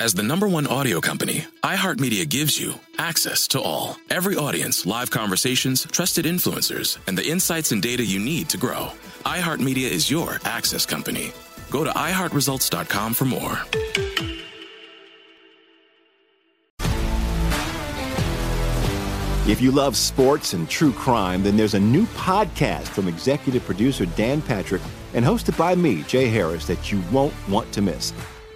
As the number one audio company, iHeartMedia gives you access to all. Every audience, live conversations, trusted influencers, and the insights and data you need to grow. iHeartMedia is your access company. Go to iHeartResults.com for more. If you love sports and true crime, then there's a new podcast from executive producer Dan Patrick and hosted by me, Jay Harris, that you won't want to miss.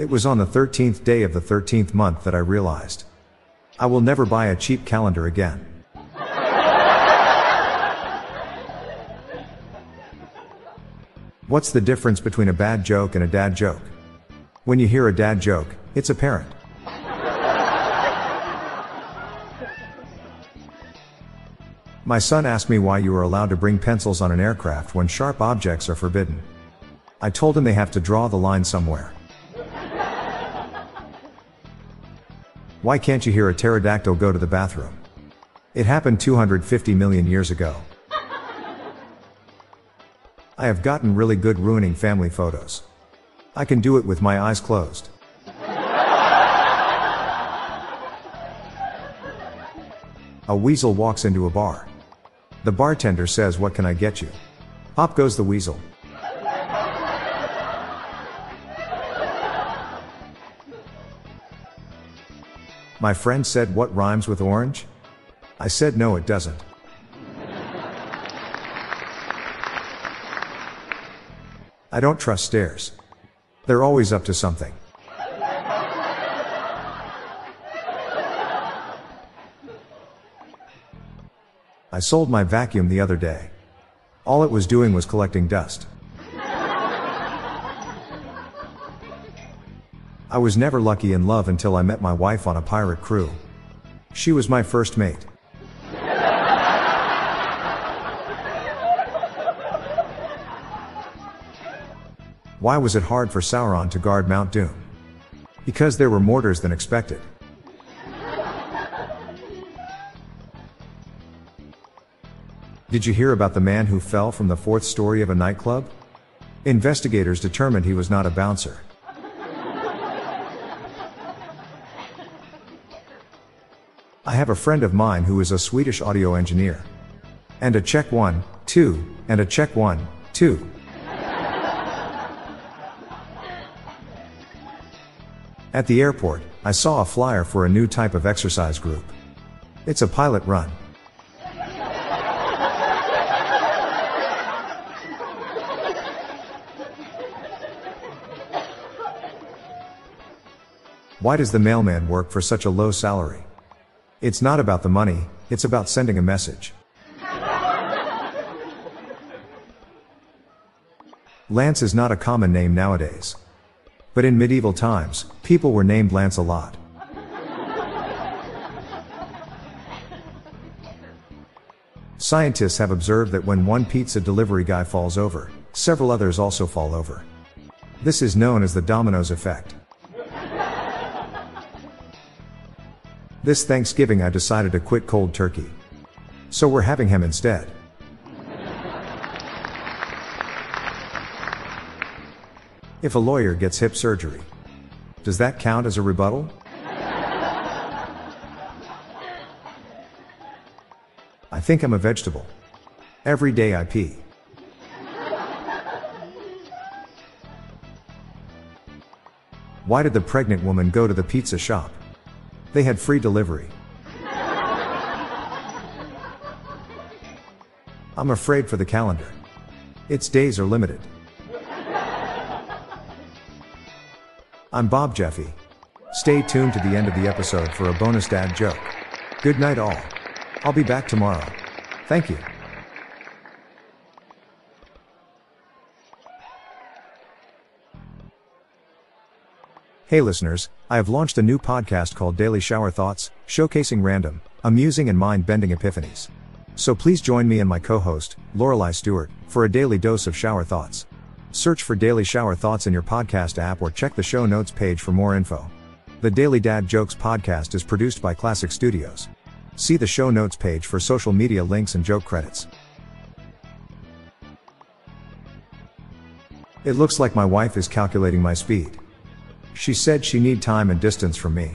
It was on the 13th day of the 13th month that I realized. I will never buy a cheap calendar again. What's the difference between a bad joke and a dad joke? When you hear a dad joke, it's apparent. My son asked me why you are allowed to bring pencils on an aircraft when sharp objects are forbidden. I told him they have to draw the line somewhere. Why can't you hear a pterodactyl go to the bathroom? It happened 250 million years ago. I have gotten really good ruining family photos. I can do it with my eyes closed. A weasel walks into a bar. The bartender says, What can I get you? Up goes the weasel. My friend said, What rhymes with orange? I said, No, it doesn't. I don't trust stairs. They're always up to something. I sold my vacuum the other day. All it was doing was collecting dust. I was never lucky in love until I met my wife on a pirate crew. She was my first mate. Why was it hard for Sauron to guard Mount Doom? Because there were Mordor than expected. Did you hear about the man who fell from the fourth story of a nightclub? Investigators determined he was not a bouncer. I have a friend of mine who is a Swedish audio engineer. And a check one, two, and a check one, two. At the airport, I saw a flyer for a new type of exercise group. It's a pilot run. Why does the mailman work for such a low salary? It's not about the money, it's about sending a message. Lance is not a common name nowadays. But in medieval times, people were named Lance a lot. Scientists have observed that when one pizza delivery guy falls over, several others also fall over. This is known as the Domino's effect. This Thanksgiving I decided to quit cold turkey. So we're having ham instead. If a lawyer gets hip surgery, does that count as a rebuttal? I think I'm a vegetable. Every day I pee. Why did the pregnant woman go to the pizza shop? They had free delivery. I'm afraid for the calendar. Its days are limited. I'm Bob Jeffy. Stay tuned to the end of the episode for a bonus dad joke. Good night, all. I'll be back tomorrow. Thank you. Hey listeners, I have launched a new podcast called Daily Shower Thoughts, showcasing random, amusing and mind-bending epiphanies. So please join me and my co-host, Lorelei Stewart, for a daily dose of shower thoughts. Search for Daily Shower Thoughts in your podcast app or check the show notes page for more info. The Daily Dad Jokes podcast is produced by Classic Studios. See the show notes page for social media links and joke credits. It looks like my wife is calculating my speed. She said she need time and distance from me.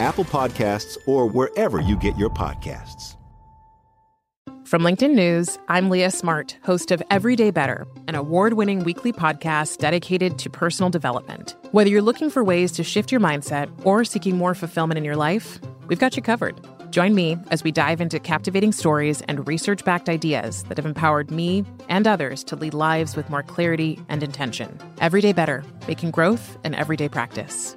Apple Podcasts, or wherever you get your podcasts. From LinkedIn News, I'm Leah Smart, host of Everyday Better, an award winning weekly podcast dedicated to personal development. Whether you're looking for ways to shift your mindset or seeking more fulfillment in your life, we've got you covered. Join me as we dive into captivating stories and research backed ideas that have empowered me and others to lead lives with more clarity and intention. Everyday Better, making growth an everyday practice.